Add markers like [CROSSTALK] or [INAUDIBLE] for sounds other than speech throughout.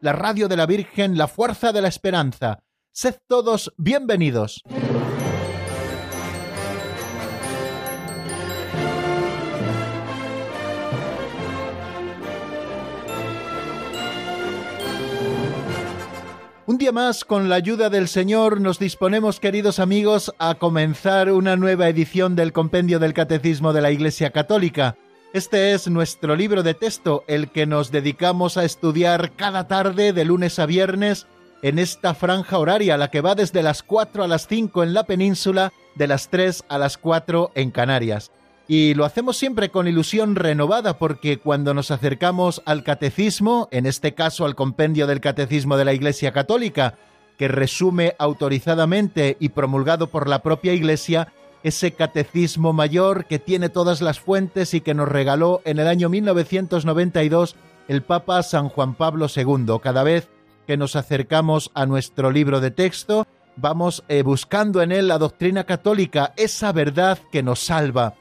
la radio de la Virgen, la fuerza de la esperanza. Sed todos bienvenidos. Un día más, con la ayuda del Señor, nos disponemos, queridos amigos, a comenzar una nueva edición del Compendio del Catecismo de la Iglesia Católica. Este es nuestro libro de texto, el que nos dedicamos a estudiar cada tarde de lunes a viernes en esta franja horaria, la que va desde las 4 a las 5 en la península, de las 3 a las 4 en Canarias. Y lo hacemos siempre con ilusión renovada porque cuando nos acercamos al catecismo, en este caso al compendio del catecismo de la Iglesia Católica, que resume autorizadamente y promulgado por la propia Iglesia ese catecismo mayor que tiene todas las fuentes y que nos regaló en el año 1992 el Papa San Juan Pablo II. Cada vez que nos acercamos a nuestro libro de texto, vamos eh, buscando en él la doctrina católica, esa verdad que nos salva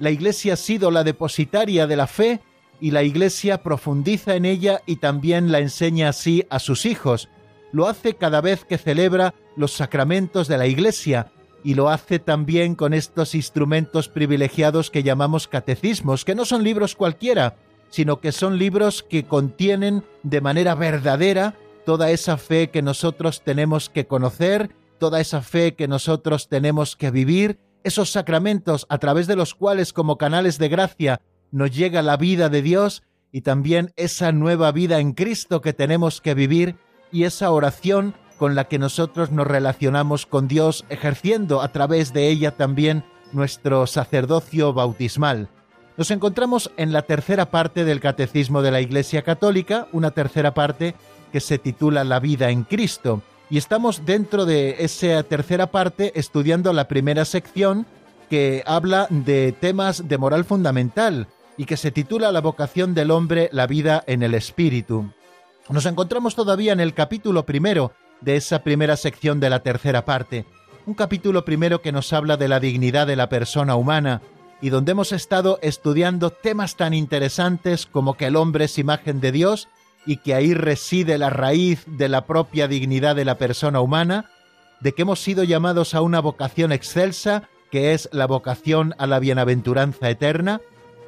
la Iglesia ha sido la depositaria de la fe y la Iglesia profundiza en ella y también la enseña así a sus hijos. Lo hace cada vez que celebra los sacramentos de la Iglesia y lo hace también con estos instrumentos privilegiados que llamamos catecismos, que no son libros cualquiera, sino que son libros que contienen de manera verdadera toda esa fe que nosotros tenemos que conocer, toda esa fe que nosotros tenemos que vivir esos sacramentos a través de los cuales como canales de gracia nos llega la vida de Dios y también esa nueva vida en Cristo que tenemos que vivir y esa oración con la que nosotros nos relacionamos con Dios ejerciendo a través de ella también nuestro sacerdocio bautismal. Nos encontramos en la tercera parte del Catecismo de la Iglesia Católica, una tercera parte que se titula La vida en Cristo y estamos dentro de esa tercera parte estudiando la primera sección que habla de temas de moral fundamental y que se titula La vocación del hombre, la vida en el espíritu. Nos encontramos todavía en el capítulo primero de esa primera sección de la tercera parte, un capítulo primero que nos habla de la dignidad de la persona humana y donde hemos estado estudiando temas tan interesantes como que el hombre es imagen de Dios y que ahí reside la raíz de la propia dignidad de la persona humana, de que hemos sido llamados a una vocación excelsa, que es la vocación a la bienaventuranza eterna,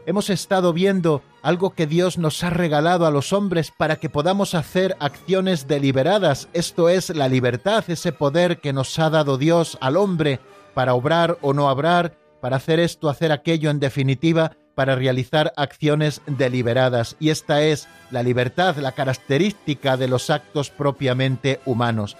hemos estado viendo algo que Dios nos ha regalado a los hombres para que podamos hacer acciones deliberadas, esto es la libertad, ese poder que nos ha dado Dios al hombre para obrar o no obrar, para hacer esto, hacer aquello, en definitiva, para realizar acciones deliberadas, y esta es la libertad, la característica de los actos propiamente humanos.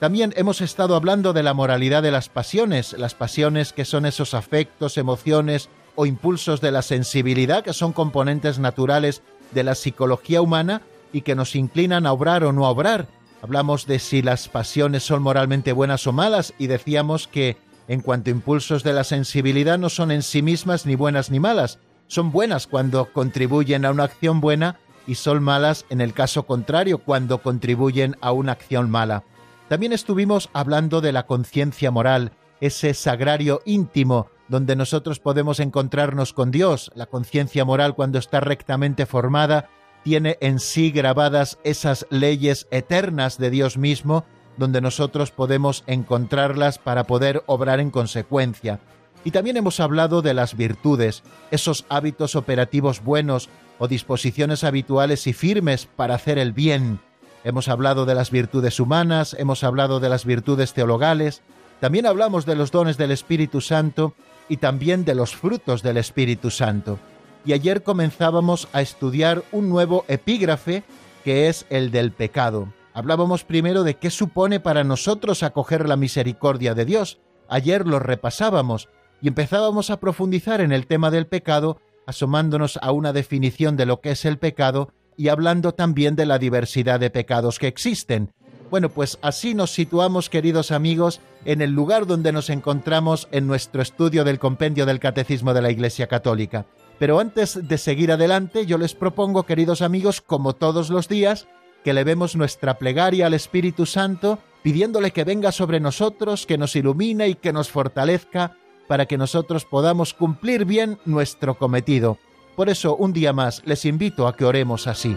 También hemos estado hablando de la moralidad de las pasiones, las pasiones que son esos afectos, emociones o impulsos de la sensibilidad, que son componentes naturales de la psicología humana y que nos inclinan a obrar o no a obrar. Hablamos de si las pasiones son moralmente buenas o malas y decíamos que en cuanto a impulsos de la sensibilidad no son en sí mismas ni buenas ni malas, son buenas cuando contribuyen a una acción buena y son malas en el caso contrario cuando contribuyen a una acción mala. También estuvimos hablando de la conciencia moral, ese sagrario íntimo donde nosotros podemos encontrarnos con Dios. La conciencia moral cuando está rectamente formada tiene en sí grabadas esas leyes eternas de Dios mismo donde nosotros podemos encontrarlas para poder obrar en consecuencia. Y también hemos hablado de las virtudes, esos hábitos operativos buenos o disposiciones habituales y firmes para hacer el bien. Hemos hablado de las virtudes humanas, hemos hablado de las virtudes teologales, también hablamos de los dones del Espíritu Santo y también de los frutos del Espíritu Santo. Y ayer comenzábamos a estudiar un nuevo epígrafe que es el del pecado. Hablábamos primero de qué supone para nosotros acoger la misericordia de Dios. Ayer lo repasábamos y empezábamos a profundizar en el tema del pecado, asomándonos a una definición de lo que es el pecado y hablando también de la diversidad de pecados que existen. Bueno, pues así nos situamos, queridos amigos, en el lugar donde nos encontramos en nuestro estudio del compendio del Catecismo de la Iglesia Católica. Pero antes de seguir adelante, yo les propongo, queridos amigos, como todos los días, que levemos nuestra plegaria al Espíritu Santo, pidiéndole que venga sobre nosotros, que nos ilumine y que nos fortalezca, para que nosotros podamos cumplir bien nuestro cometido. Por eso, un día más, les invito a que oremos así.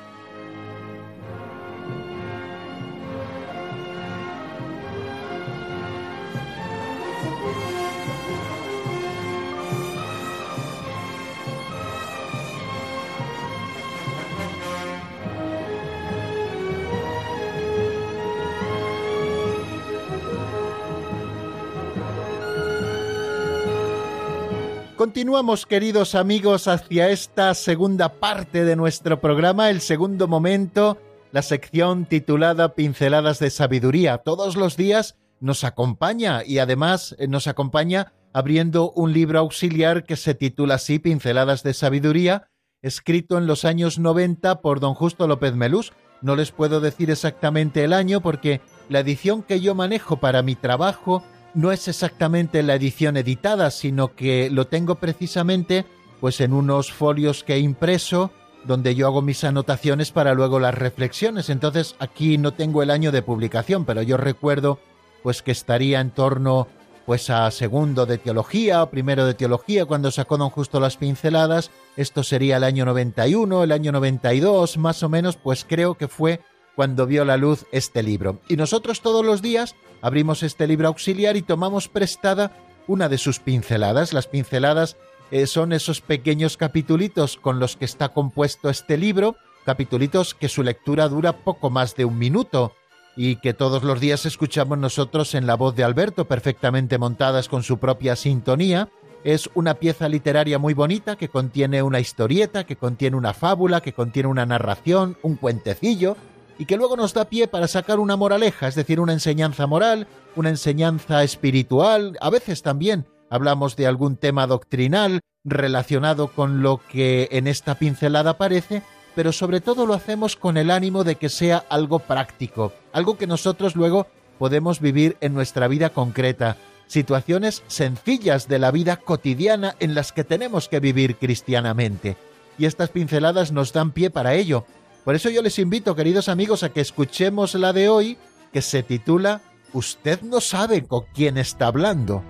Continuamos, queridos amigos, hacia esta segunda parte de nuestro programa, el segundo momento, la sección titulada Pinceladas de Sabiduría. Todos los días nos acompaña y además eh, nos acompaña abriendo un libro auxiliar que se titula así Pinceladas de Sabiduría, escrito en los años 90 por don Justo López Melús. No les puedo decir exactamente el año porque la edición que yo manejo para mi trabajo no es exactamente la edición editada, sino que lo tengo precisamente pues en unos folios que he impreso donde yo hago mis anotaciones para luego las reflexiones. Entonces aquí no tengo el año de publicación, pero yo recuerdo pues que estaría en torno pues a segundo de teología o primero de teología cuando sacó don justo las pinceladas. Esto sería el año 91, el año 92, más o menos, pues creo que fue cuando vio la luz este libro. Y nosotros todos los días abrimos este libro auxiliar y tomamos prestada una de sus pinceladas. Las pinceladas eh, son esos pequeños capitulitos con los que está compuesto este libro, capitulitos que su lectura dura poco más de un minuto y que todos los días escuchamos nosotros en la voz de Alberto, perfectamente montadas con su propia sintonía. Es una pieza literaria muy bonita que contiene una historieta, que contiene una fábula, que contiene una narración, un cuentecillo, y que luego nos da pie para sacar una moraleja, es decir, una enseñanza moral, una enseñanza espiritual, a veces también hablamos de algún tema doctrinal relacionado con lo que en esta pincelada aparece, pero sobre todo lo hacemos con el ánimo de que sea algo práctico, algo que nosotros luego podemos vivir en nuestra vida concreta, situaciones sencillas de la vida cotidiana en las que tenemos que vivir cristianamente. Y estas pinceladas nos dan pie para ello, por eso yo les invito, queridos amigos, a que escuchemos la de hoy, que se titula Usted no sabe con quién está hablando.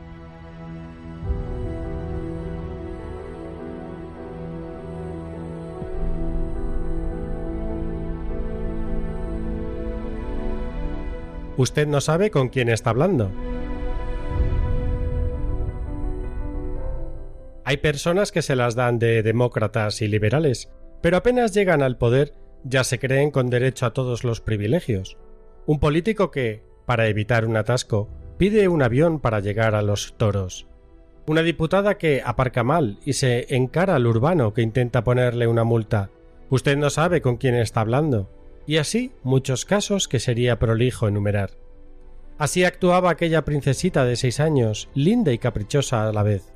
Usted no sabe con quién está hablando. Hay personas que se las dan de demócratas y liberales, pero apenas llegan al poder ya se creen con derecho a todos los privilegios. Un político que, para evitar un atasco, pide un avión para llegar a los toros. Una diputada que aparca mal y se encara al urbano que intenta ponerle una multa. Usted no sabe con quién está hablando. Y así muchos casos que sería prolijo enumerar. Así actuaba aquella princesita de seis años, linda y caprichosa a la vez.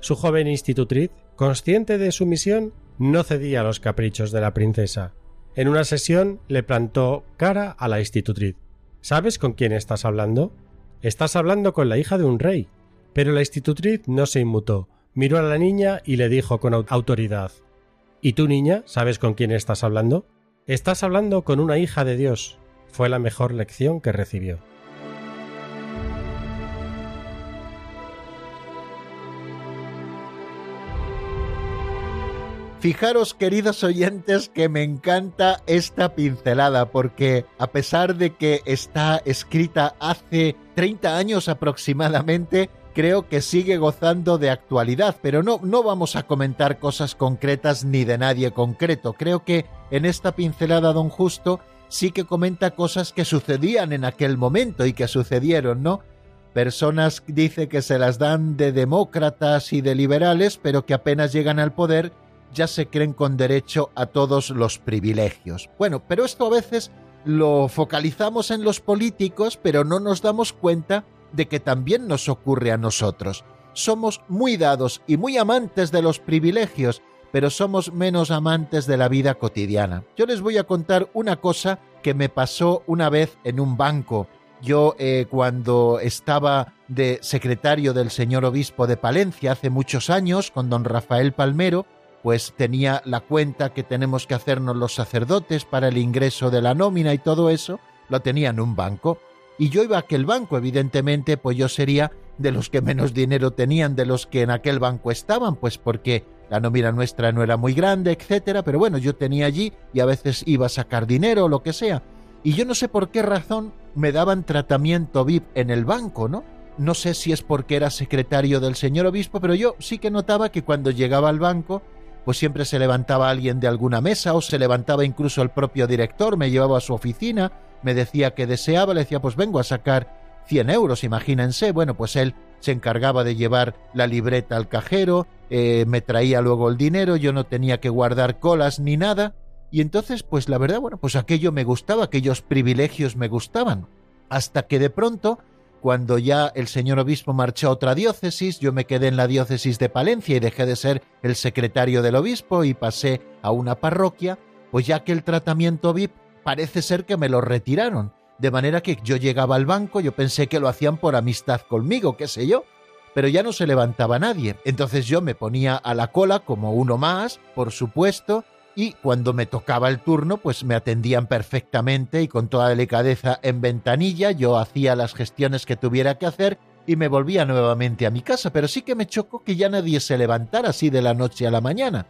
Su joven institutriz, consciente de su misión, no cedía a los caprichos de la princesa. En una sesión le plantó cara a la institutriz. ¿Sabes con quién estás hablando? Estás hablando con la hija de un rey. Pero la institutriz no se inmutó, miró a la niña y le dijo con autoridad ¿Y tú, niña, sabes con quién estás hablando? Estás hablando con una hija de Dios. Fue la mejor lección que recibió. Fijaros, queridos oyentes, que me encanta esta pincelada, porque a pesar de que está escrita hace 30 años aproximadamente, creo que sigue gozando de actualidad, pero no, no vamos a comentar cosas concretas ni de nadie concreto. Creo que en esta pincelada, don Justo, sí que comenta cosas que sucedían en aquel momento y que sucedieron, ¿no? Personas dice que se las dan de demócratas y de liberales, pero que apenas llegan al poder ya se creen con derecho a todos los privilegios. Bueno, pero esto a veces lo focalizamos en los políticos, pero no nos damos cuenta de que también nos ocurre a nosotros. Somos muy dados y muy amantes de los privilegios, pero somos menos amantes de la vida cotidiana. Yo les voy a contar una cosa que me pasó una vez en un banco. Yo eh, cuando estaba de secretario del señor obispo de Palencia hace muchos años con don Rafael Palmero, pues tenía la cuenta que tenemos que hacernos los sacerdotes para el ingreso de la nómina y todo eso, lo tenía en un banco. Y yo iba a aquel banco, evidentemente, pues yo sería de los que menos dinero tenían de los que en aquel banco estaban, pues porque la nómina nuestra no era muy grande, etcétera, pero bueno, yo tenía allí y a veces iba a sacar dinero o lo que sea. Y yo no sé por qué razón me daban tratamiento VIP en el banco, ¿no? No sé si es porque era secretario del señor obispo, pero yo sí que notaba que cuando llegaba al banco pues siempre se levantaba alguien de alguna mesa o se levantaba incluso el propio director, me llevaba a su oficina, me decía que deseaba, le decía pues vengo a sacar 100 euros, imagínense, bueno pues él se encargaba de llevar la libreta al cajero, eh, me traía luego el dinero, yo no tenía que guardar colas ni nada, y entonces pues la verdad, bueno, pues aquello me gustaba, aquellos privilegios me gustaban, hasta que de pronto cuando ya el señor obispo marchó a otra diócesis, yo me quedé en la diócesis de Palencia y dejé de ser el secretario del obispo y pasé a una parroquia, pues ya que el tratamiento VIP parece ser que me lo retiraron. De manera que yo llegaba al banco, yo pensé que lo hacían por amistad conmigo, qué sé yo, pero ya no se levantaba nadie. Entonces yo me ponía a la cola como uno más, por supuesto, y cuando me tocaba el turno, pues me atendían perfectamente y con toda delicadeza en ventanilla, yo hacía las gestiones que tuviera que hacer y me volvía nuevamente a mi casa, pero sí que me chocó que ya nadie se levantara así de la noche a la mañana.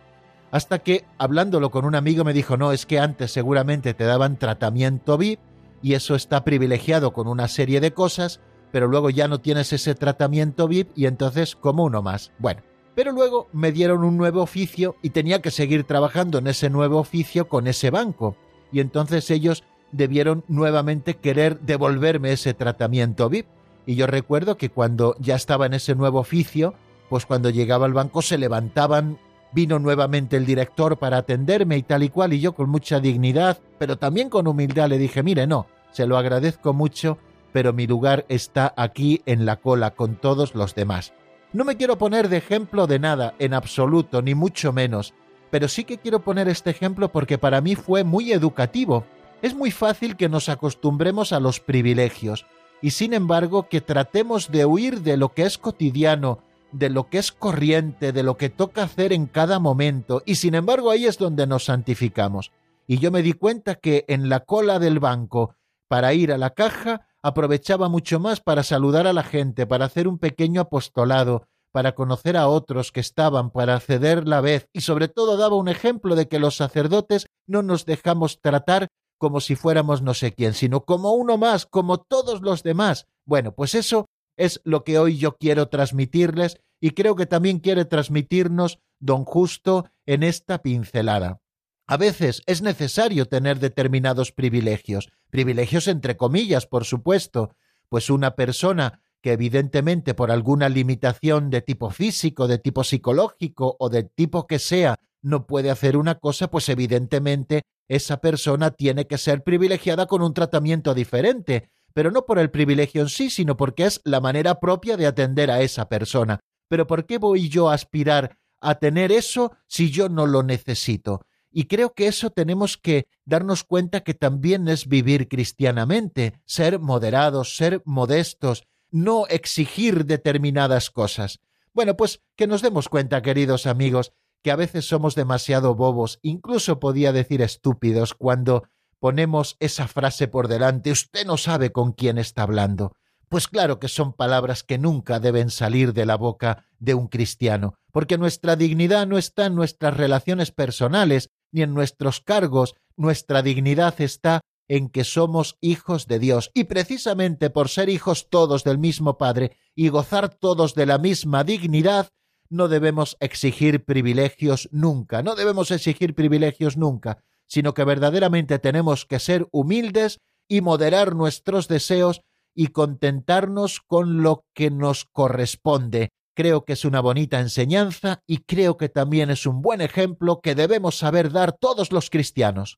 Hasta que, hablándolo con un amigo, me dijo, no, es que antes seguramente te daban tratamiento VIP y eso está privilegiado con una serie de cosas, pero luego ya no tienes ese tratamiento VIP y entonces como uno más. Bueno, pero luego me dieron un nuevo oficio y tenía que seguir trabajando en ese nuevo oficio con ese banco. Y entonces ellos debieron nuevamente querer devolverme ese tratamiento VIP. Y yo recuerdo que cuando ya estaba en ese nuevo oficio, pues cuando llegaba al banco se levantaban, vino nuevamente el director para atenderme y tal y cual, y yo con mucha dignidad, pero también con humildad le dije, mire, no, se lo agradezco mucho, pero mi lugar está aquí en la cola con todos los demás. No me quiero poner de ejemplo de nada, en absoluto, ni mucho menos, pero sí que quiero poner este ejemplo porque para mí fue muy educativo. Es muy fácil que nos acostumbremos a los privilegios y sin embargo que tratemos de huir de lo que es cotidiano, de lo que es corriente, de lo que toca hacer en cada momento, y sin embargo ahí es donde nos santificamos. Y yo me di cuenta que en la cola del banco, para ir a la caja, aprovechaba mucho más para saludar a la gente, para hacer un pequeño apostolado, para conocer a otros que estaban, para ceder la vez, y sobre todo daba un ejemplo de que los sacerdotes no nos dejamos tratar como si fuéramos no sé quién, sino como uno más, como todos los demás. Bueno, pues eso es lo que hoy yo quiero transmitirles y creo que también quiere transmitirnos don Justo en esta pincelada. A veces es necesario tener determinados privilegios, privilegios entre comillas, por supuesto, pues una persona que evidentemente por alguna limitación de tipo físico, de tipo psicológico o de tipo que sea, no puede hacer una cosa, pues evidentemente esa persona tiene que ser privilegiada con un tratamiento diferente, pero no por el privilegio en sí, sino porque es la manera propia de atender a esa persona. Pero ¿por qué voy yo a aspirar a tener eso si yo no lo necesito? Y creo que eso tenemos que darnos cuenta que también es vivir cristianamente, ser moderados, ser modestos, no exigir determinadas cosas. Bueno, pues que nos demos cuenta, queridos amigos, que a veces somos demasiado bobos, incluso podía decir estúpidos, cuando ponemos esa frase por delante, usted no sabe con quién está hablando. Pues claro que son palabras que nunca deben salir de la boca de un cristiano, porque nuestra dignidad no está en nuestras relaciones personales, ni en nuestros cargos, nuestra dignidad está en que somos hijos de Dios, y precisamente por ser hijos todos del mismo Padre y gozar todos de la misma dignidad, no debemos exigir privilegios nunca, no debemos exigir privilegios nunca, sino que verdaderamente tenemos que ser humildes y moderar nuestros deseos y contentarnos con lo que nos corresponde. Creo que es una bonita enseñanza y creo que también es un buen ejemplo que debemos saber dar todos los cristianos.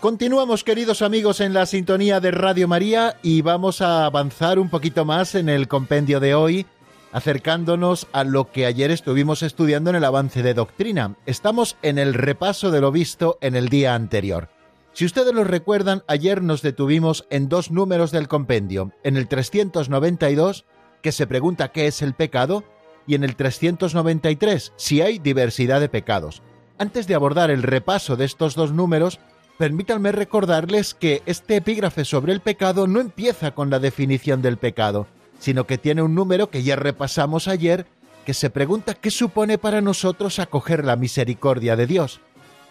Continuamos, queridos amigos, en la sintonía de Radio María y vamos a avanzar un poquito más en el compendio de hoy, acercándonos a lo que ayer estuvimos estudiando en el avance de doctrina. Estamos en el repaso de lo visto en el día anterior. Si ustedes lo recuerdan, ayer nos detuvimos en dos números del compendio, en el 392, que se pregunta qué es el pecado, y en el 393, si hay diversidad de pecados. Antes de abordar el repaso de estos dos números, permítanme recordarles que este epígrafe sobre el pecado no empieza con la definición del pecado, sino que tiene un número que ya repasamos ayer, que se pregunta qué supone para nosotros acoger la misericordia de Dios.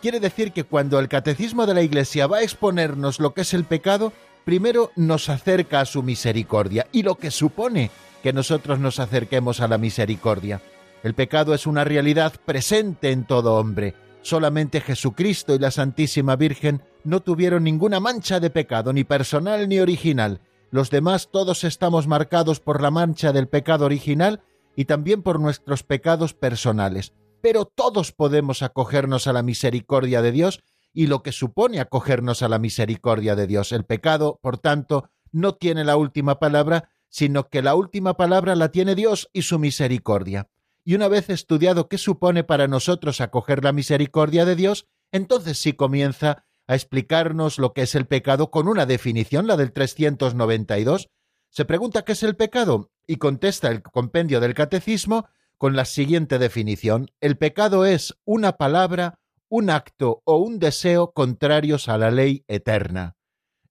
Quiere decir que cuando el catecismo de la Iglesia va a exponernos lo que es el pecado, primero nos acerca a su misericordia y lo que supone que nosotros nos acerquemos a la misericordia. El pecado es una realidad presente en todo hombre, Solamente Jesucristo y la Santísima Virgen no tuvieron ninguna mancha de pecado, ni personal ni original. Los demás todos estamos marcados por la mancha del pecado original y también por nuestros pecados personales. Pero todos podemos acogernos a la misericordia de Dios y lo que supone acogernos a la misericordia de Dios. El pecado, por tanto, no tiene la última palabra, sino que la última palabra la tiene Dios y su misericordia y una vez estudiado qué supone para nosotros acoger la misericordia de Dios, entonces sí comienza a explicarnos lo que es el pecado con una definición, la del 392. Se pregunta qué es el pecado y contesta el compendio del catecismo con la siguiente definición. El pecado es una palabra, un acto o un deseo contrarios a la ley eterna.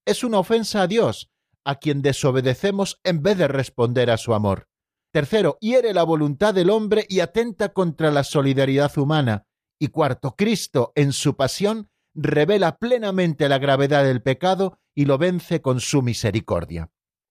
Es una ofensa a Dios, a quien desobedecemos en vez de responder a su amor. Tercero, hiere la voluntad del hombre y atenta contra la solidaridad humana. Y cuarto, Cristo, en su pasión, revela plenamente la gravedad del pecado y lo vence con su misericordia.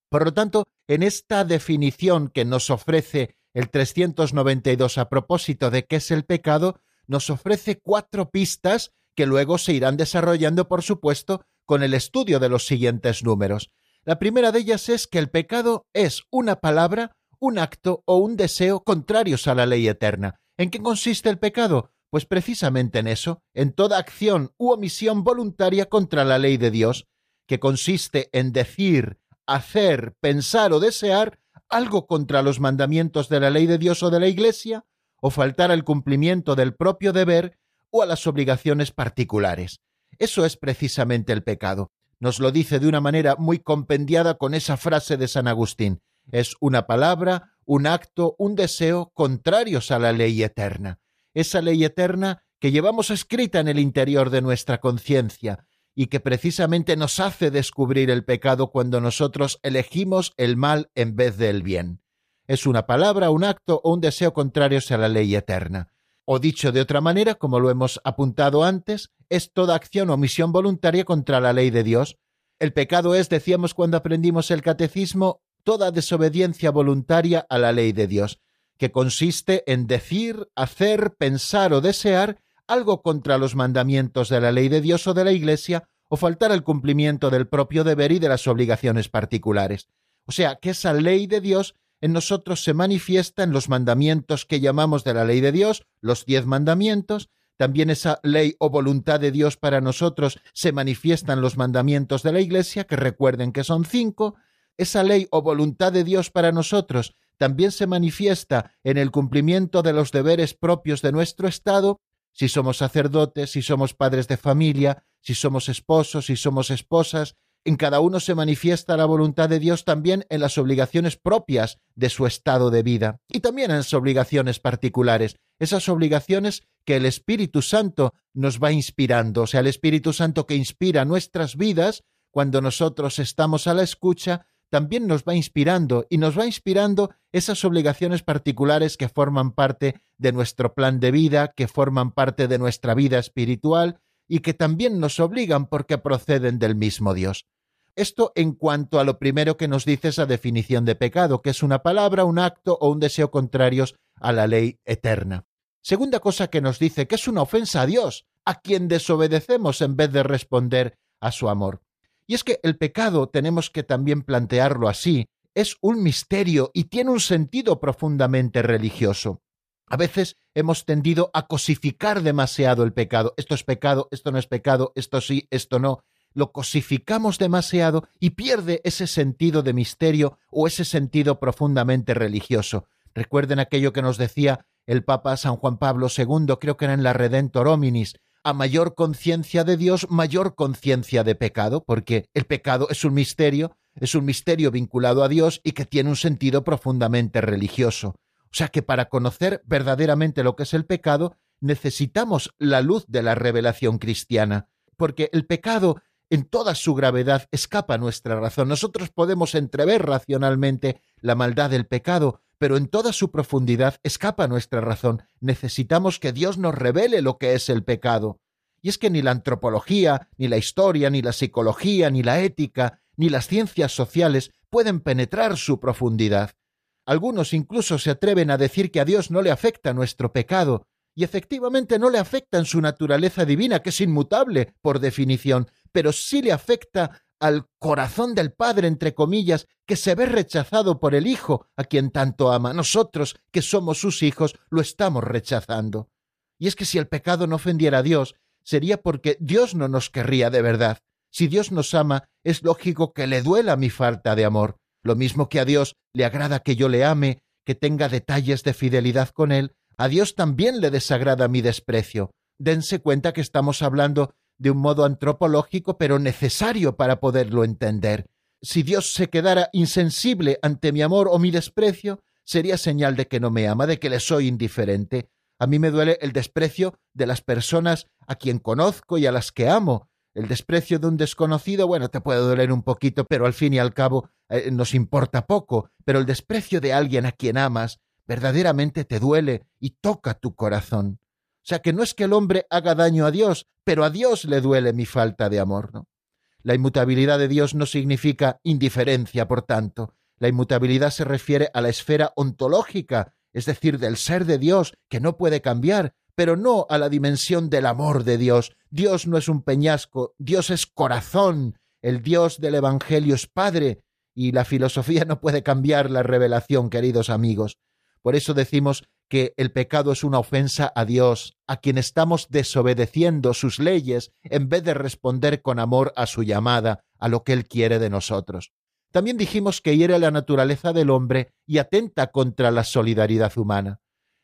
Por lo tanto, en esta definición que nos ofrece el 392 a propósito de qué es el pecado, nos ofrece cuatro pistas que luego se irán desarrollando, por supuesto, con el estudio de los siguientes números. La primera de ellas es que el pecado es una palabra un acto o un deseo contrarios a la ley eterna. ¿En qué consiste el pecado? Pues precisamente en eso, en toda acción u omisión voluntaria contra la ley de Dios, que consiste en decir, hacer, pensar o desear algo contra los mandamientos de la ley de Dios o de la Iglesia, o faltar al cumplimiento del propio deber o a las obligaciones particulares. Eso es precisamente el pecado. Nos lo dice de una manera muy compendiada con esa frase de San Agustín. Es una palabra, un acto, un deseo contrarios a la ley eterna. Esa ley eterna que llevamos escrita en el interior de nuestra conciencia y que precisamente nos hace descubrir el pecado cuando nosotros elegimos el mal en vez del bien. Es una palabra, un acto o un deseo contrarios a la ley eterna. O dicho de otra manera, como lo hemos apuntado antes, es toda acción o misión voluntaria contra la ley de Dios. El pecado es, decíamos cuando aprendimos el catecismo, toda desobediencia voluntaria a la ley de Dios, que consiste en decir, hacer, pensar o desear algo contra los mandamientos de la ley de Dios o de la Iglesia, o faltar al cumplimiento del propio deber y de las obligaciones particulares. O sea, que esa ley de Dios en nosotros se manifiesta en los mandamientos que llamamos de la ley de Dios, los diez mandamientos, también esa ley o voluntad de Dios para nosotros se manifiesta en los mandamientos de la Iglesia, que recuerden que son cinco, esa ley o voluntad de Dios para nosotros también se manifiesta en el cumplimiento de los deberes propios de nuestro Estado, si somos sacerdotes, si somos padres de familia, si somos esposos, si somos esposas, en cada uno se manifiesta la voluntad de Dios también en las obligaciones propias de su estado de vida y también en las obligaciones particulares, esas obligaciones que el Espíritu Santo nos va inspirando, o sea, el Espíritu Santo que inspira nuestras vidas cuando nosotros estamos a la escucha también nos va inspirando y nos va inspirando esas obligaciones particulares que forman parte de nuestro plan de vida, que forman parte de nuestra vida espiritual y que también nos obligan porque proceden del mismo Dios. Esto en cuanto a lo primero que nos dice esa definición de pecado, que es una palabra, un acto o un deseo contrarios a la ley eterna. Segunda cosa que nos dice que es una ofensa a Dios, a quien desobedecemos en vez de responder a su amor. Y es que el pecado, tenemos que también plantearlo así, es un misterio y tiene un sentido profundamente religioso. A veces hemos tendido a cosificar demasiado el pecado. Esto es pecado, esto no es pecado, esto sí, esto no. Lo cosificamos demasiado y pierde ese sentido de misterio o ese sentido profundamente religioso. Recuerden aquello que nos decía el Papa San Juan Pablo II, creo que era en la Redentor Hominis, a mayor conciencia de Dios, mayor conciencia de pecado, porque el pecado es un misterio, es un misterio vinculado a Dios y que tiene un sentido profundamente religioso. O sea que para conocer verdaderamente lo que es el pecado, necesitamos la luz de la revelación cristiana, porque el pecado en toda su gravedad escapa a nuestra razón. Nosotros podemos entrever racionalmente la maldad del pecado, pero en toda su profundidad escapa nuestra razón. Necesitamos que Dios nos revele lo que es el pecado. Y es que ni la antropología, ni la historia, ni la psicología, ni la ética, ni las ciencias sociales pueden penetrar su profundidad. Algunos incluso se atreven a decir que a Dios no le afecta nuestro pecado, y efectivamente no le afecta en su naturaleza divina, que es inmutable por definición, pero sí le afecta al corazón del Padre, entre comillas, que se ve rechazado por el Hijo, a quien tanto ama. Nosotros, que somos sus hijos, lo estamos rechazando. Y es que si el pecado no ofendiera a Dios, sería porque Dios no nos querría de verdad. Si Dios nos ama, es lógico que le duela mi falta de amor. Lo mismo que a Dios le agrada que yo le ame, que tenga detalles de fidelidad con Él, a Dios también le desagrada mi desprecio. Dense cuenta que estamos hablando de un modo antropológico, pero necesario para poderlo entender. Si Dios se quedara insensible ante mi amor o mi desprecio, sería señal de que no me ama, de que le soy indiferente. A mí me duele el desprecio de las personas a quien conozco y a las que amo. El desprecio de un desconocido, bueno, te puede doler un poquito, pero al fin y al cabo eh, nos importa poco. Pero el desprecio de alguien a quien amas verdaderamente te duele y toca tu corazón. Sea que no es que el hombre haga daño a Dios, pero a Dios le duele mi falta de amor, ¿no? La inmutabilidad de Dios no significa indiferencia, por tanto. La inmutabilidad se refiere a la esfera ontológica, es decir, del ser de Dios, que no puede cambiar, pero no a la dimensión del amor de Dios. Dios no es un peñasco, Dios es corazón, el Dios del Evangelio es Padre, y la filosofía [LAUGHS] no puede cambiar la revelación, queridos amigos. Por eso decimos que el pecado es una ofensa a Dios, a quien estamos desobedeciendo sus leyes en vez de responder con amor a su llamada, a lo que Él quiere de nosotros. También dijimos que hiere la naturaleza del hombre y atenta contra la solidaridad humana.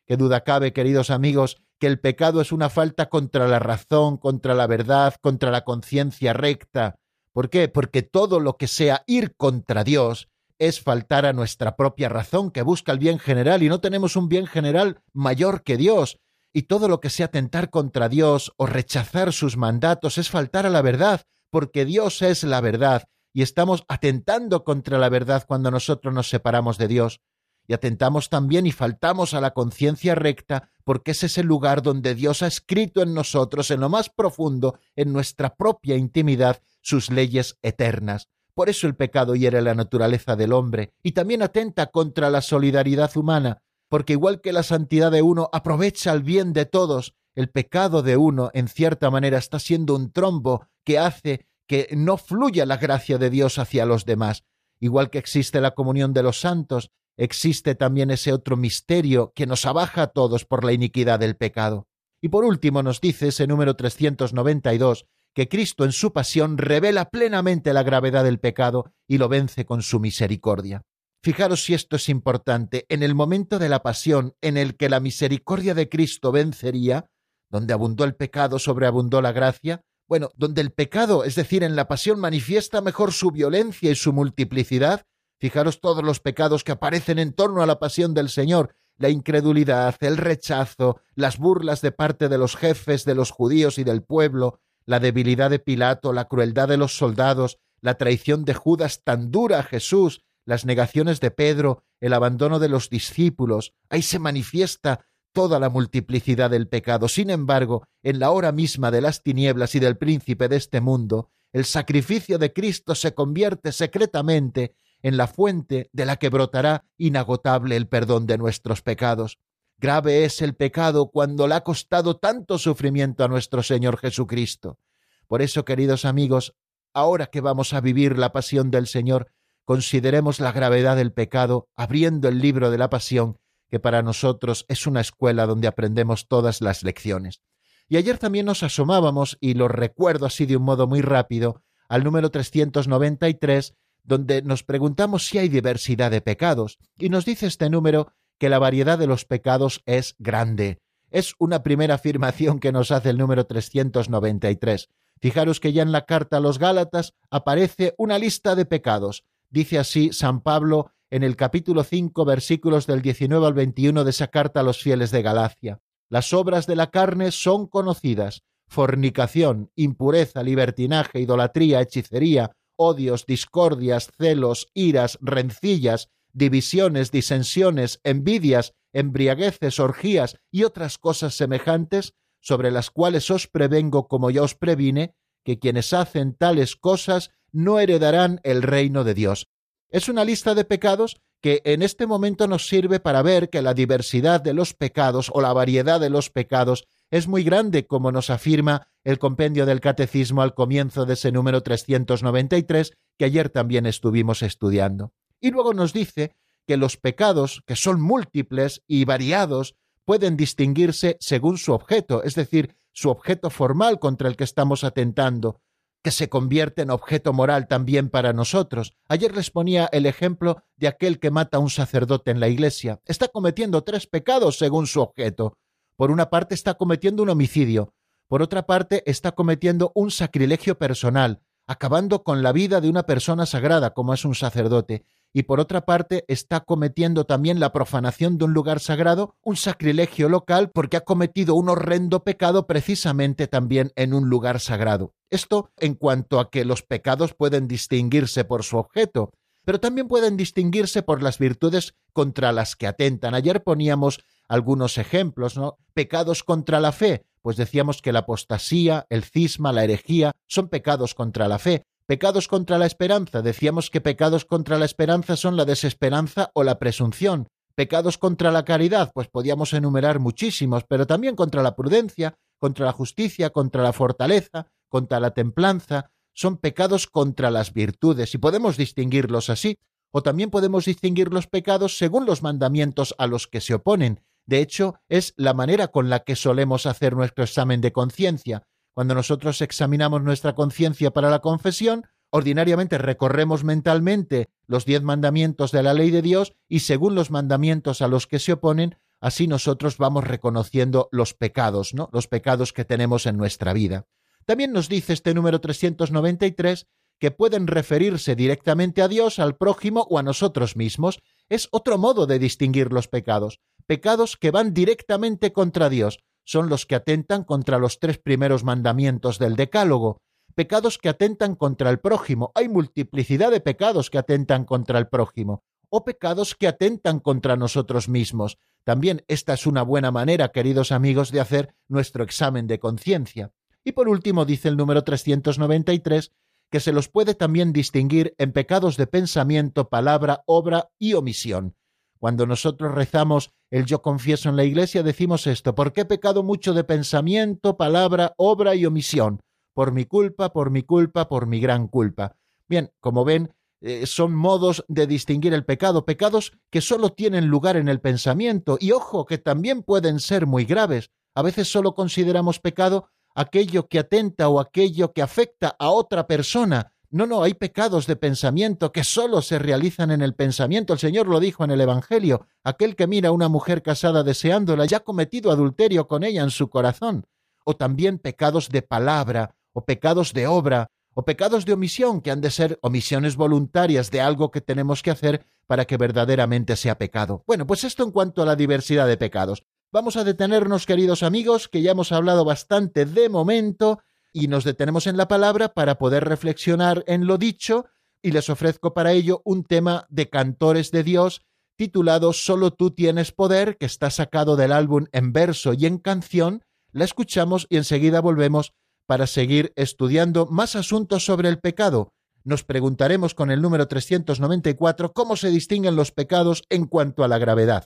Qué duda cabe, queridos amigos, que el pecado es una falta contra la razón, contra la verdad, contra la conciencia recta. ¿Por qué? Porque todo lo que sea ir contra Dios es faltar a nuestra propia razón que busca el bien general y no tenemos un bien general mayor que Dios. Y todo lo que sea atentar contra Dios o rechazar sus mandatos es faltar a la verdad, porque Dios es la verdad y estamos atentando contra la verdad cuando nosotros nos separamos de Dios. Y atentamos también y faltamos a la conciencia recta, porque ese es el lugar donde Dios ha escrito en nosotros, en lo más profundo, en nuestra propia intimidad, sus leyes eternas. Por eso el pecado hiere la naturaleza del hombre y también atenta contra la solidaridad humana, porque igual que la santidad de uno aprovecha el bien de todos, el pecado de uno, en cierta manera, está siendo un trombo que hace que no fluya la gracia de Dios hacia los demás. Igual que existe la comunión de los santos, existe también ese otro misterio que nos abaja a todos por la iniquidad del pecado. Y por último nos dice ese número 392 que Cristo en su pasión revela plenamente la gravedad del pecado y lo vence con su misericordia. Fijaros si esto es importante, en el momento de la pasión en el que la misericordia de Cristo vencería, donde abundó el pecado, sobreabundó la gracia, bueno, donde el pecado, es decir, en la pasión manifiesta mejor su violencia y su multiplicidad, fijaros todos los pecados que aparecen en torno a la pasión del Señor, la incredulidad, el rechazo, las burlas de parte de los jefes de los judíos y del pueblo, la debilidad de Pilato, la crueldad de los soldados, la traición de Judas tan dura a Jesús, las negaciones de Pedro, el abandono de los discípulos, ahí se manifiesta toda la multiplicidad del pecado. Sin embargo, en la hora misma de las tinieblas y del príncipe de este mundo, el sacrificio de Cristo se convierte secretamente en la fuente de la que brotará inagotable el perdón de nuestros pecados. Grave es el pecado cuando le ha costado tanto sufrimiento a nuestro Señor Jesucristo. Por eso, queridos amigos, ahora que vamos a vivir la pasión del Señor, consideremos la gravedad del pecado abriendo el libro de la pasión, que para nosotros es una escuela donde aprendemos todas las lecciones. Y ayer también nos asomábamos, y lo recuerdo así de un modo muy rápido, al número 393, donde nos preguntamos si hay diversidad de pecados, y nos dice este número que la variedad de los pecados es grande. Es una primera afirmación que nos hace el número 393. Fijaros que ya en la carta a los Gálatas aparece una lista de pecados. Dice así San Pablo en el capítulo 5 versículos del 19 al 21 de esa carta a los fieles de Galacia. Las obras de la carne son conocidas, fornicación, impureza, libertinaje, idolatría, hechicería, odios, discordias, celos, iras, rencillas, divisiones, disensiones, envidias, embriagueces, orgías y otras cosas semejantes, sobre las cuales os prevengo como ya os previne, que quienes hacen tales cosas no heredarán el reino de Dios. Es una lista de pecados que en este momento nos sirve para ver que la diversidad de los pecados o la variedad de los pecados es muy grande, como nos afirma el compendio del Catecismo al comienzo de ese número 393 que ayer también estuvimos estudiando. Y luego nos dice que los pecados, que son múltiples y variados, pueden distinguirse según su objeto, es decir, su objeto formal contra el que estamos atentando, que se convierte en objeto moral también para nosotros. Ayer les ponía el ejemplo de aquel que mata a un sacerdote en la iglesia. Está cometiendo tres pecados según su objeto. Por una parte está cometiendo un homicidio, por otra parte está cometiendo un sacrilegio personal, acabando con la vida de una persona sagrada como es un sacerdote, y por otra parte está cometiendo también la profanación de un lugar sagrado, un sacrilegio local porque ha cometido un horrendo pecado precisamente también en un lugar sagrado. Esto en cuanto a que los pecados pueden distinguirse por su objeto, pero también pueden distinguirse por las virtudes contra las que atentan. Ayer poníamos algunos ejemplos, ¿no? Pecados contra la fe, pues decíamos que la apostasía, el cisma, la herejía son pecados contra la fe. Pecados contra la esperanza, decíamos que pecados contra la esperanza son la desesperanza o la presunción. Pecados contra la caridad, pues podíamos enumerar muchísimos, pero también contra la prudencia, contra la justicia, contra la fortaleza, contra la templanza, son pecados contra las virtudes y podemos distinguirlos así, o también podemos distinguir los pecados según los mandamientos a los que se oponen. De hecho, es la manera con la que solemos hacer nuestro examen de conciencia. Cuando nosotros examinamos nuestra conciencia para la confesión, ordinariamente recorremos mentalmente los diez mandamientos de la ley de Dios y según los mandamientos a los que se oponen, así nosotros vamos reconociendo los pecados, ¿no? Los pecados que tenemos en nuestra vida. También nos dice este número 393 que pueden referirse directamente a Dios, al prójimo o a nosotros mismos. Es otro modo de distinguir los pecados. Pecados que van directamente contra Dios, son los que atentan contra los tres primeros mandamientos del Decálogo, pecados que atentan contra el prójimo. Hay multiplicidad de pecados que atentan contra el prójimo, o pecados que atentan contra nosotros mismos. También esta es una buena manera, queridos amigos, de hacer nuestro examen de conciencia. Y por último dice el número 393 que se los puede también distinguir en pecados de pensamiento, palabra, obra y omisión. Cuando nosotros rezamos el yo confieso en la iglesia, decimos esto, ¿por qué he pecado mucho de pensamiento, palabra, obra y omisión? Por mi culpa, por mi culpa, por mi gran culpa. Bien, como ven, eh, son modos de distinguir el pecado, pecados que solo tienen lugar en el pensamiento y ojo, que también pueden ser muy graves. A veces solo consideramos pecado aquello que atenta o aquello que afecta a otra persona, no, no, hay pecados de pensamiento que solo se realizan en el pensamiento. El Señor lo dijo en el Evangelio. Aquel que mira a una mujer casada deseándola ya ha cometido adulterio con ella en su corazón. O también pecados de palabra, o pecados de obra, o pecados de omisión, que han de ser omisiones voluntarias de algo que tenemos que hacer para que verdaderamente sea pecado. Bueno, pues esto en cuanto a la diversidad de pecados. Vamos a detenernos, queridos amigos, que ya hemos hablado bastante de momento y nos detenemos en la palabra para poder reflexionar en lo dicho y les ofrezco para ello un tema de cantores de Dios titulado Solo tú tienes poder, que está sacado del álbum en verso y en canción. La escuchamos y enseguida volvemos para seguir estudiando más asuntos sobre el pecado. Nos preguntaremos con el número 394 cómo se distinguen los pecados en cuanto a la gravedad.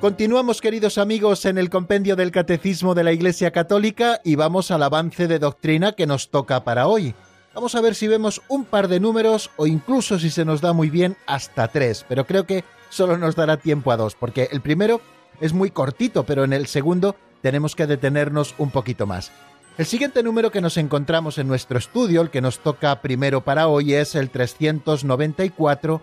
Continuamos, queridos amigos, en el compendio del Catecismo de la Iglesia Católica y vamos al avance de doctrina que nos toca para hoy. Vamos a ver si vemos un par de números o incluso si se nos da muy bien hasta tres, pero creo que solo nos dará tiempo a dos, porque el primero es muy cortito, pero en el segundo tenemos que detenernos un poquito más. El siguiente número que nos encontramos en nuestro estudio, el que nos toca primero para hoy, es el 394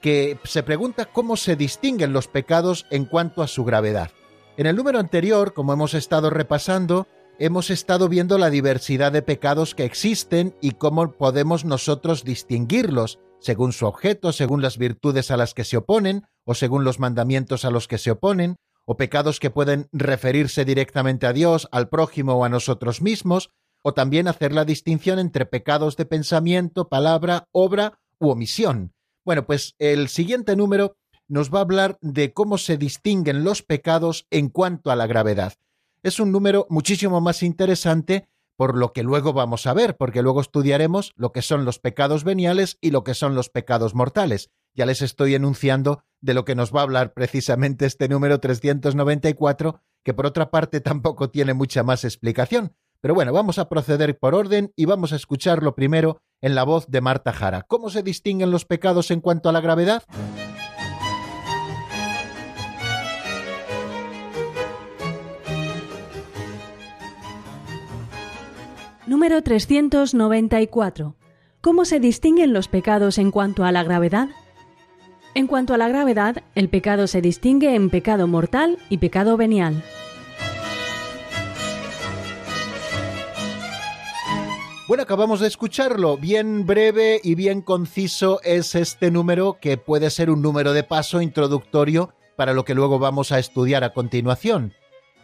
que se pregunta cómo se distinguen los pecados en cuanto a su gravedad. En el número anterior, como hemos estado repasando, hemos estado viendo la diversidad de pecados que existen y cómo podemos nosotros distinguirlos, según su objeto, según las virtudes a las que se oponen, o según los mandamientos a los que se oponen, o pecados que pueden referirse directamente a Dios, al prójimo o a nosotros mismos, o también hacer la distinción entre pecados de pensamiento, palabra, obra u omisión. Bueno, pues el siguiente número nos va a hablar de cómo se distinguen los pecados en cuanto a la gravedad. Es un número muchísimo más interesante por lo que luego vamos a ver, porque luego estudiaremos lo que son los pecados veniales y lo que son los pecados mortales. Ya les estoy enunciando de lo que nos va a hablar precisamente este número 394, que por otra parte tampoco tiene mucha más explicación. Pero bueno, vamos a proceder por orden y vamos a escucharlo primero en la voz de Marta Jara. ¿Cómo se distinguen los pecados en cuanto a la gravedad? Número 394. ¿Cómo se distinguen los pecados en cuanto a la gravedad? En cuanto a la gravedad, el pecado se distingue en pecado mortal y pecado venial. Bueno, acabamos de escucharlo. Bien breve y bien conciso es este número que puede ser un número de paso introductorio para lo que luego vamos a estudiar a continuación.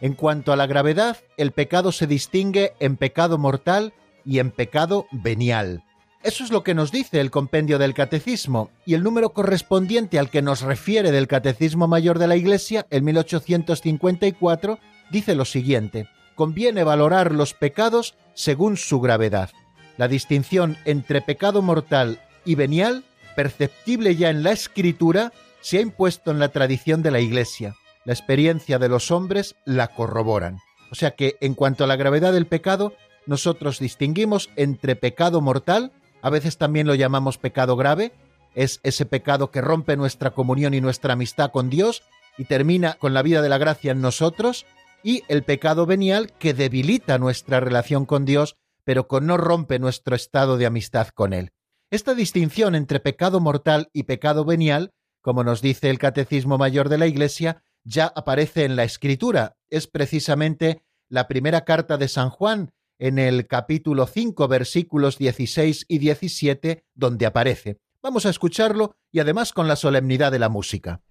En cuanto a la gravedad, el pecado se distingue en pecado mortal y en pecado venial. Eso es lo que nos dice el compendio del Catecismo, y el número correspondiente al que nos refiere del Catecismo Mayor de la Iglesia, el 1854, dice lo siguiente, conviene valorar los pecados según su gravedad. La distinción entre pecado mortal y venial, perceptible ya en la Escritura, se ha impuesto en la tradición de la Iglesia la experiencia de los hombres la corroboran. O sea que en cuanto a la gravedad del pecado, nosotros distinguimos entre pecado mortal, a veces también lo llamamos pecado grave, es ese pecado que rompe nuestra comunión y nuestra amistad con Dios y termina con la vida de la gracia en nosotros, y el pecado venial que debilita nuestra relación con Dios, pero que no rompe nuestro estado de amistad con Él. Esta distinción entre pecado mortal y pecado venial, como nos dice el Catecismo Mayor de la Iglesia, ya aparece en la escritura. Es precisamente la primera carta de San Juan, en el capítulo 5, versículos 16 y 17, donde aparece. Vamos a escucharlo y además con la solemnidad de la música.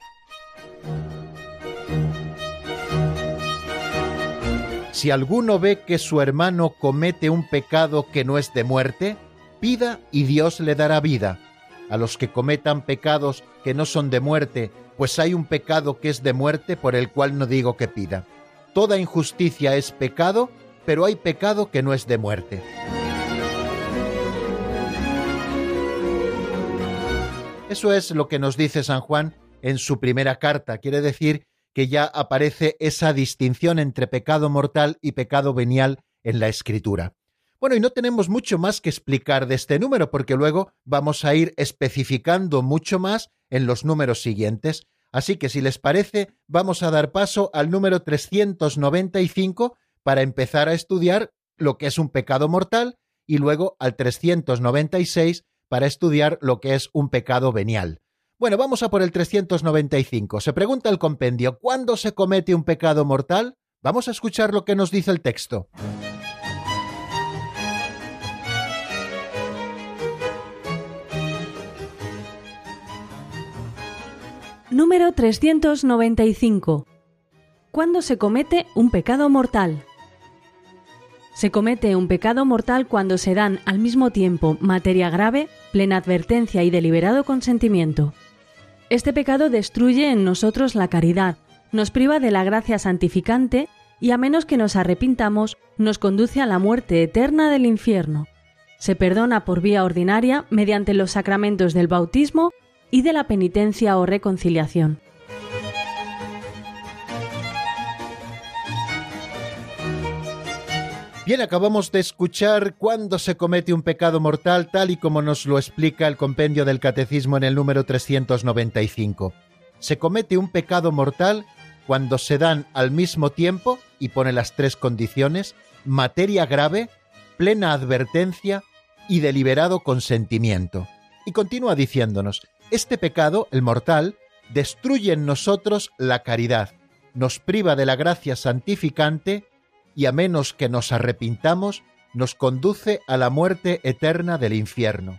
Si alguno ve que su hermano comete un pecado que no es de muerte, pida y Dios le dará vida. A los que cometan pecados que no son de muerte pues hay un pecado que es de muerte por el cual no digo que pida. Toda injusticia es pecado, pero hay pecado que no es de muerte. Eso es lo que nos dice San Juan en su primera carta. Quiere decir que ya aparece esa distinción entre pecado mortal y pecado venial en la escritura. Bueno, y no tenemos mucho más que explicar de este número, porque luego vamos a ir especificando mucho más en los números siguientes. Así que si les parece, vamos a dar paso al número 395 para empezar a estudiar lo que es un pecado mortal y luego al 396 para estudiar lo que es un pecado venial. Bueno, vamos a por el 395. Se pregunta el compendio, ¿cuándo se comete un pecado mortal? Vamos a escuchar lo que nos dice el texto. Número 395. ¿Cuándo se comete un pecado mortal? Se comete un pecado mortal cuando se dan al mismo tiempo materia grave, plena advertencia y deliberado consentimiento. Este pecado destruye en nosotros la caridad, nos priva de la gracia santificante y a menos que nos arrepintamos, nos conduce a la muerte eterna del infierno. Se perdona por vía ordinaria mediante los sacramentos del bautismo y de la penitencia o reconciliación. Bien, acabamos de escuchar cuándo se comete un pecado mortal, tal y como nos lo explica el compendio del Catecismo en el número 395. Se comete un pecado mortal cuando se dan al mismo tiempo, y pone las tres condiciones, materia grave, plena advertencia y deliberado consentimiento. Y continúa diciéndonos, este pecado, el mortal, destruye en nosotros la caridad, nos priva de la gracia santificante y a menos que nos arrepintamos, nos conduce a la muerte eterna del infierno.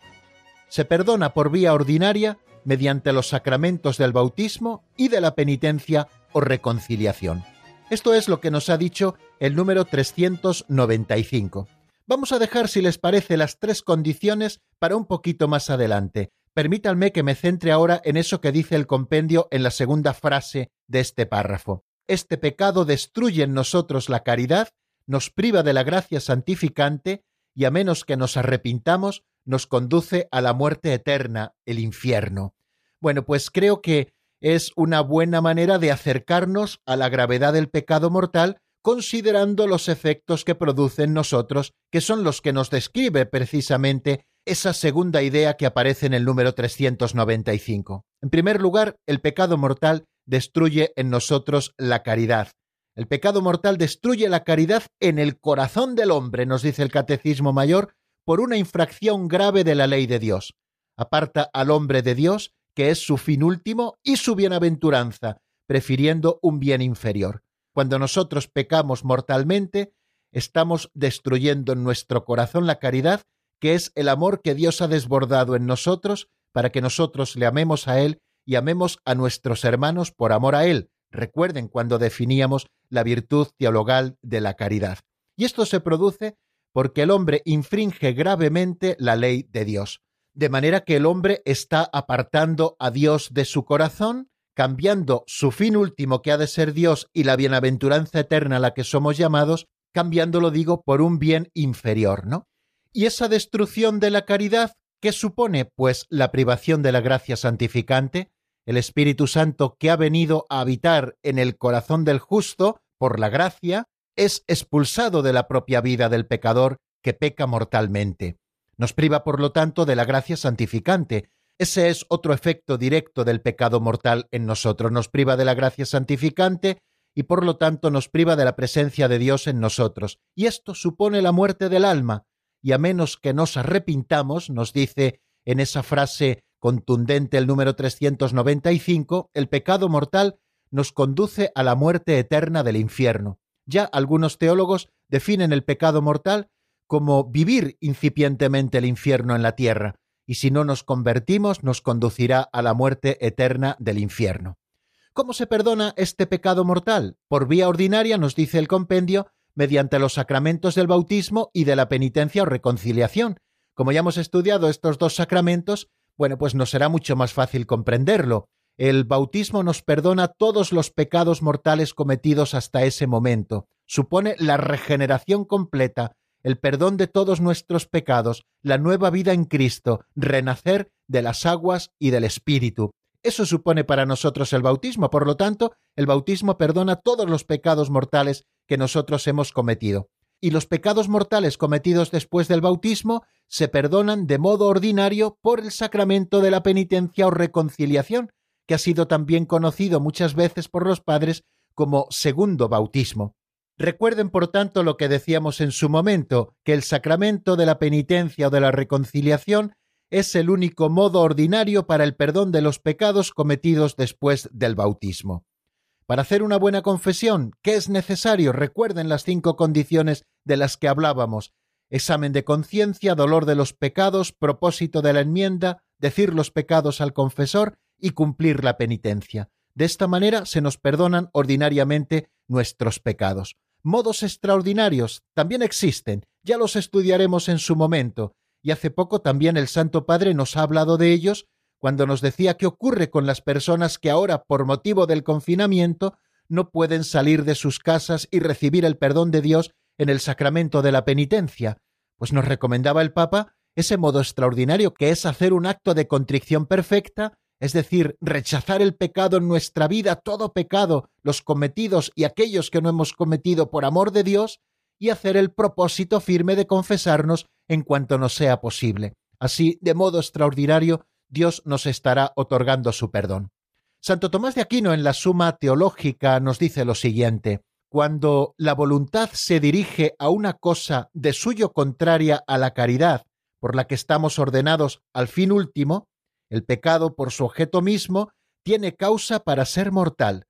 Se perdona por vía ordinaria mediante los sacramentos del bautismo y de la penitencia o reconciliación. Esto es lo que nos ha dicho el número 395. Vamos a dejar, si les parece, las tres condiciones para un poquito más adelante, Permítanme que me centre ahora en eso que dice el compendio en la segunda frase de este párrafo. Este pecado destruye en nosotros la caridad, nos priva de la gracia santificante y a menos que nos arrepintamos, nos conduce a la muerte eterna, el infierno. Bueno, pues creo que es una buena manera de acercarnos a la gravedad del pecado mortal considerando los efectos que produce en nosotros, que son los que nos describe precisamente esa segunda idea que aparece en el número 395. En primer lugar, el pecado mortal destruye en nosotros la caridad. El pecado mortal destruye la caridad en el corazón del hombre, nos dice el Catecismo Mayor, por una infracción grave de la ley de Dios. Aparta al hombre de Dios, que es su fin último, y su bienaventuranza, prefiriendo un bien inferior. Cuando nosotros pecamos mortalmente, estamos destruyendo en nuestro corazón la caridad, que es el amor que Dios ha desbordado en nosotros para que nosotros le amemos a Él y amemos a nuestros hermanos por amor a Él. Recuerden cuando definíamos la virtud teologal de la caridad. Y esto se produce porque el hombre infringe gravemente la ley de Dios, de manera que el hombre está apartando a Dios de su corazón cambiando su fin último que ha de ser Dios y la bienaventuranza eterna a la que somos llamados, cambiándolo digo por un bien inferior, ¿no? Y esa destrucción de la caridad, ¿qué supone? Pues la privación de la gracia santificante, el Espíritu Santo que ha venido a habitar en el corazón del justo por la gracia, es expulsado de la propia vida del pecador que peca mortalmente. Nos priva, por lo tanto, de la gracia santificante, ese es otro efecto directo del pecado mortal en nosotros. Nos priva de la gracia santificante y por lo tanto nos priva de la presencia de Dios en nosotros. Y esto supone la muerte del alma. Y a menos que nos arrepintamos, nos dice en esa frase contundente el número 395, el pecado mortal nos conduce a la muerte eterna del infierno. Ya algunos teólogos definen el pecado mortal como vivir incipientemente el infierno en la tierra, y si no nos convertimos nos conducirá a la muerte eterna del infierno. ¿Cómo se perdona este pecado mortal? Por vía ordinaria, nos dice el compendio, mediante los sacramentos del bautismo y de la penitencia o reconciliación. Como ya hemos estudiado estos dos sacramentos, bueno, pues nos será mucho más fácil comprenderlo. El bautismo nos perdona todos los pecados mortales cometidos hasta ese momento. Supone la regeneración completa el perdón de todos nuestros pecados, la nueva vida en Cristo, renacer de las aguas y del Espíritu. Eso supone para nosotros el bautismo. Por lo tanto, el bautismo perdona todos los pecados mortales que nosotros hemos cometido. Y los pecados mortales cometidos después del bautismo se perdonan de modo ordinario por el sacramento de la penitencia o reconciliación, que ha sido también conocido muchas veces por los padres como segundo bautismo. Recuerden, por tanto, lo que decíamos en su momento, que el sacramento de la penitencia o de la reconciliación es el único modo ordinario para el perdón de los pecados cometidos después del bautismo. Para hacer una buena confesión, ¿qué es necesario? Recuerden las cinco condiciones de las que hablábamos. Examen de conciencia, dolor de los pecados, propósito de la enmienda, decir los pecados al confesor y cumplir la penitencia. De esta manera se nos perdonan ordinariamente nuestros pecados. Modos extraordinarios también existen, ya los estudiaremos en su momento, y hace poco también el Santo Padre nos ha hablado de ellos cuando nos decía qué ocurre con las personas que ahora, por motivo del confinamiento, no pueden salir de sus casas y recibir el perdón de Dios en el sacramento de la penitencia. Pues nos recomendaba el Papa ese modo extraordinario que es hacer un acto de contrición perfecta es decir, rechazar el pecado en nuestra vida, todo pecado, los cometidos y aquellos que no hemos cometido por amor de Dios, y hacer el propósito firme de confesarnos en cuanto nos sea posible. Así, de modo extraordinario, Dios nos estará otorgando su perdón. Santo Tomás de Aquino en la Suma Teológica nos dice lo siguiente, cuando la voluntad se dirige a una cosa de suyo contraria a la caridad, por la que estamos ordenados al fin último, el pecado, por su objeto mismo, tiene causa para ser mortal,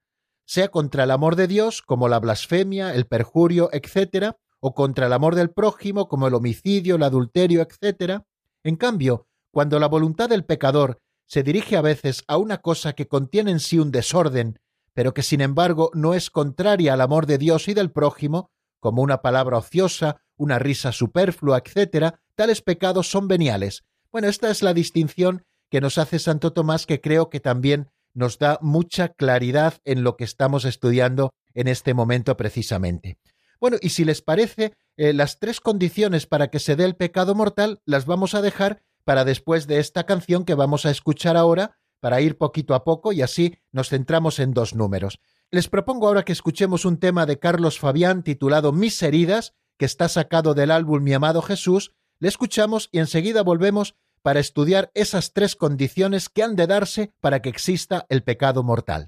sea contra el amor de Dios, como la blasfemia, el perjurio, etc., o contra el amor del prójimo, como el homicidio, el adulterio, etc. En cambio, cuando la voluntad del pecador se dirige a veces a una cosa que contiene en sí un desorden, pero que sin embargo no es contraria al amor de Dios y del prójimo, como una palabra ociosa, una risa superflua, etc., tales pecados son veniales. Bueno, esta es la distinción que nos hace Santo Tomás que creo que también nos da mucha claridad en lo que estamos estudiando en este momento precisamente. Bueno, y si les parece, eh, las tres condiciones para que se dé el pecado mortal las vamos a dejar para después de esta canción que vamos a escuchar ahora, para ir poquito a poco y así nos centramos en dos números. Les propongo ahora que escuchemos un tema de Carlos Fabián titulado Mis heridas, que está sacado del álbum Mi amado Jesús. Le escuchamos y enseguida volvemos para estudiar esas tres condiciones que han de darse para que exista el pecado mortal.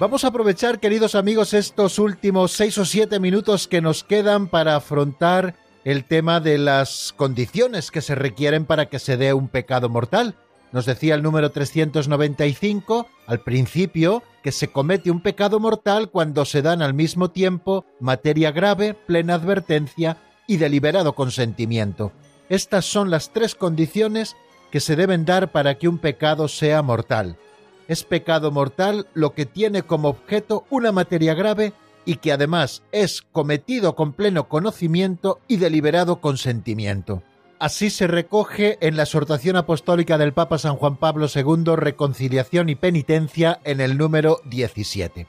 Vamos a aprovechar, queridos amigos, estos últimos seis o siete minutos que nos quedan para afrontar el tema de las condiciones que se requieren para que se dé un pecado mortal. Nos decía el número 395 al principio que se comete un pecado mortal cuando se dan al mismo tiempo materia grave, plena advertencia y deliberado consentimiento. Estas son las tres condiciones que se deben dar para que un pecado sea mortal es pecado mortal lo que tiene como objeto una materia grave y que además es cometido con pleno conocimiento y deliberado consentimiento. Así se recoge en la exhortación apostólica del Papa San Juan Pablo II Reconciliación y Penitencia en el número 17.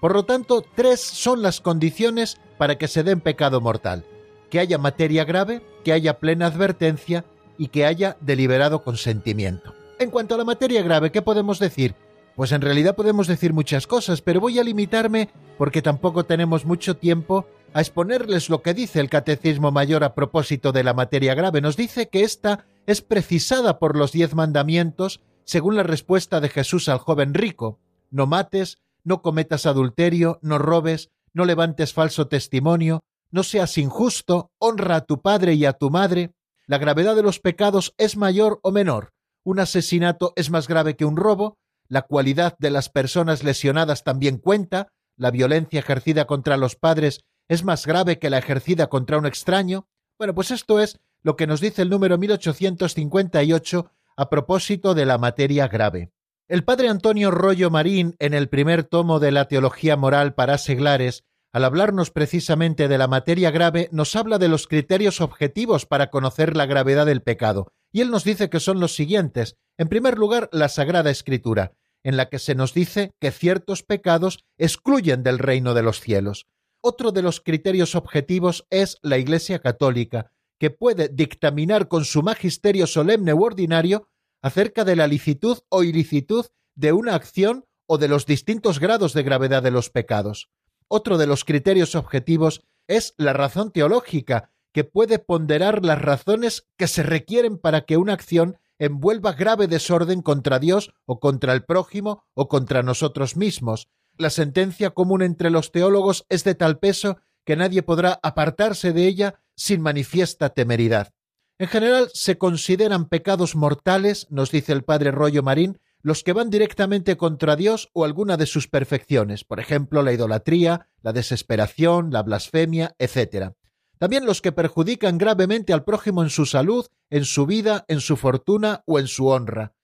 Por lo tanto, tres son las condiciones para que se den pecado mortal. Que haya materia grave, que haya plena advertencia y que haya deliberado consentimiento. En cuanto a la materia grave, ¿qué podemos decir? Pues en realidad podemos decir muchas cosas, pero voy a limitarme, porque tampoco tenemos mucho tiempo, a exponerles lo que dice el Catecismo Mayor a propósito de la materia grave. Nos dice que ésta es precisada por los diez mandamientos según la respuesta de Jesús al joven rico. No mates, no cometas adulterio, no robes, no levantes falso testimonio, no seas injusto, honra a tu padre y a tu madre. La gravedad de los pecados es mayor o menor. Un asesinato es más grave que un robo, la cualidad de las personas lesionadas también cuenta, la violencia ejercida contra los padres es más grave que la ejercida contra un extraño. Bueno, pues esto es lo que nos dice el número 1858 a propósito de la materia grave. El padre Antonio Rollo Marín, en el primer tomo de la Teología Moral para Seglares, al hablarnos precisamente de la materia grave, nos habla de los criterios objetivos para conocer la gravedad del pecado, y él nos dice que son los siguientes. En primer lugar, la Sagrada Escritura, en la que se nos dice que ciertos pecados excluyen del reino de los cielos. Otro de los criterios objetivos es la Iglesia Católica, que puede dictaminar con su magisterio solemne u ordinario acerca de la licitud o ilicitud de una acción o de los distintos grados de gravedad de los pecados. Otro de los criterios objetivos es la razón teológica, que puede ponderar las razones que se requieren para que una acción envuelva grave desorden contra Dios o contra el prójimo o contra nosotros mismos. La sentencia común entre los teólogos es de tal peso que nadie podrá apartarse de ella sin manifiesta temeridad. En general se consideran pecados mortales, nos dice el padre Rollo Marín, los que van directamente contra Dios o alguna de sus perfecciones, por ejemplo, la idolatría, la desesperación, la blasfemia, etc. También los que perjudican gravemente al prójimo en su salud, en su vida, en su fortuna o en su honra.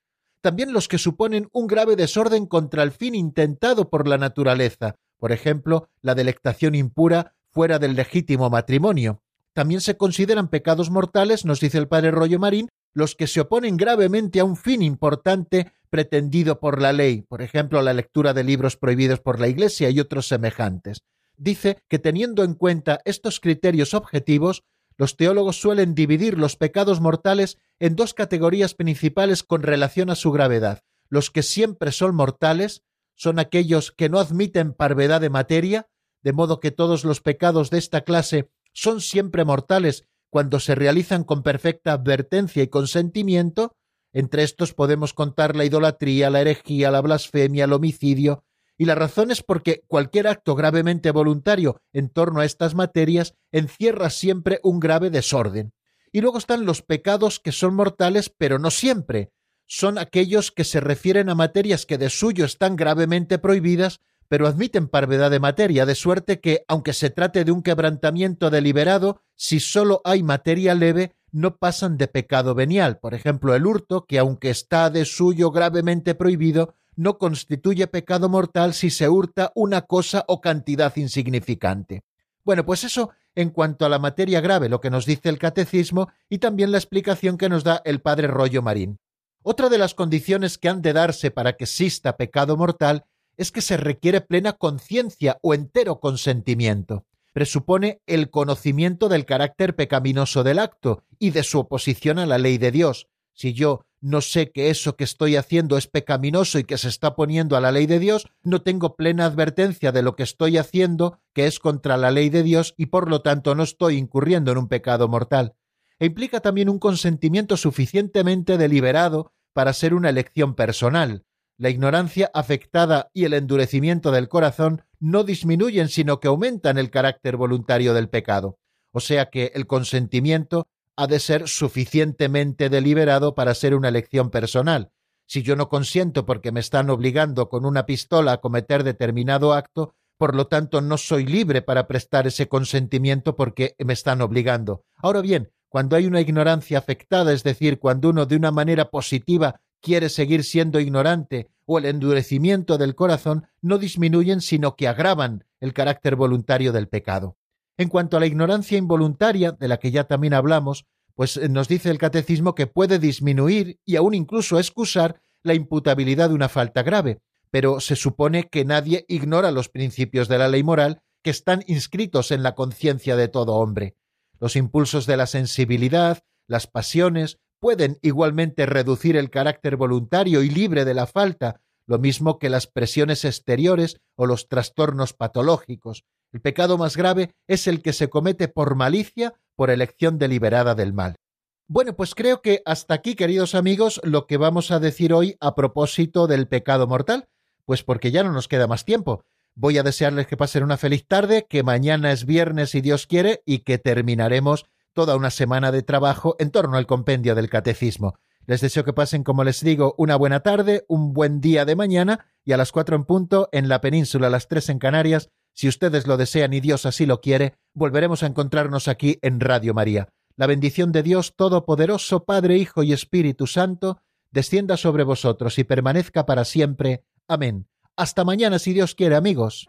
También los que suponen un grave desorden contra el fin intentado por la naturaleza, por ejemplo, la delectación impura fuera del legítimo matrimonio, también se consideran pecados mortales, nos dice el padre Rollo Marín, los que se oponen gravemente a un fin importante pretendido por la ley, por ejemplo, la lectura de libros prohibidos por la Iglesia y otros semejantes. Dice que teniendo en cuenta estos criterios objetivos, los teólogos suelen dividir los pecados mortales en dos categorías principales con relación a su gravedad. Los que siempre son mortales son aquellos que no admiten parvedad de materia, de modo que todos los pecados de esta clase son siempre mortales cuando se realizan con perfecta advertencia y consentimiento, entre estos podemos contar la idolatría, la herejía, la blasfemia, el homicidio, y la razón es porque cualquier acto gravemente voluntario en torno a estas materias encierra siempre un grave desorden. Y luego están los pecados que son mortales, pero no siempre. Son aquellos que se refieren a materias que de suyo están gravemente prohibidas, pero admiten parvedad de materia, de suerte que, aunque se trate de un quebrantamiento deliberado, si sólo hay materia leve, no pasan de pecado venial. Por ejemplo, el hurto, que aunque está de suyo gravemente prohibido, no constituye pecado mortal si se hurta una cosa o cantidad insignificante. Bueno, pues eso en cuanto a la materia grave, lo que nos dice el catecismo y también la explicación que nos da el padre Rollo Marín. Otra de las condiciones que han de darse para que exista pecado mortal es que se requiere plena conciencia o entero consentimiento. Presupone el conocimiento del carácter pecaminoso del acto y de su oposición a la ley de Dios. Si yo no sé que eso que estoy haciendo es pecaminoso y que se está poniendo a la ley de Dios, no tengo plena advertencia de lo que estoy haciendo que es contra la ley de Dios y por lo tanto no estoy incurriendo en un pecado mortal. E implica también un consentimiento suficientemente deliberado para ser una elección personal, la ignorancia afectada y el endurecimiento del corazón no disminuyen, sino que aumentan el carácter voluntario del pecado. O sea que el consentimiento ha de ser suficientemente deliberado para ser una elección personal. Si yo no consiento porque me están obligando con una pistola a cometer determinado acto, por lo tanto no soy libre para prestar ese consentimiento porque me están obligando. Ahora bien, cuando hay una ignorancia afectada, es decir, cuando uno de una manera positiva quiere seguir siendo ignorante o el endurecimiento del corazón no disminuyen sino que agravan el carácter voluntario del pecado. En cuanto a la ignorancia involuntaria, de la que ya también hablamos, pues eh, nos dice el catecismo que puede disminuir y aún incluso excusar la imputabilidad de una falta grave, pero se supone que nadie ignora los principios de la ley moral que están inscritos en la conciencia de todo hombre. Los impulsos de la sensibilidad, las pasiones, pueden igualmente reducir el carácter voluntario y libre de la falta, lo mismo que las presiones exteriores o los trastornos patológicos. El pecado más grave es el que se comete por malicia, por elección deliberada del mal. Bueno, pues creo que hasta aquí, queridos amigos, lo que vamos a decir hoy a propósito del pecado mortal. Pues porque ya no nos queda más tiempo. Voy a desearles que pasen una feliz tarde, que mañana es viernes si Dios quiere y que terminaremos toda una semana de trabajo en torno al compendio del catecismo. Les deseo que pasen, como les digo, una buena tarde, un buen día de mañana y a las cuatro en punto en la península, a las tres en Canarias, si ustedes lo desean y Dios así lo quiere, volveremos a encontrarnos aquí en Radio María. La bendición de Dios Todopoderoso, Padre, Hijo y Espíritu Santo, descienda sobre vosotros y permanezca para siempre. Amén. Hasta mañana, si Dios quiere, amigos.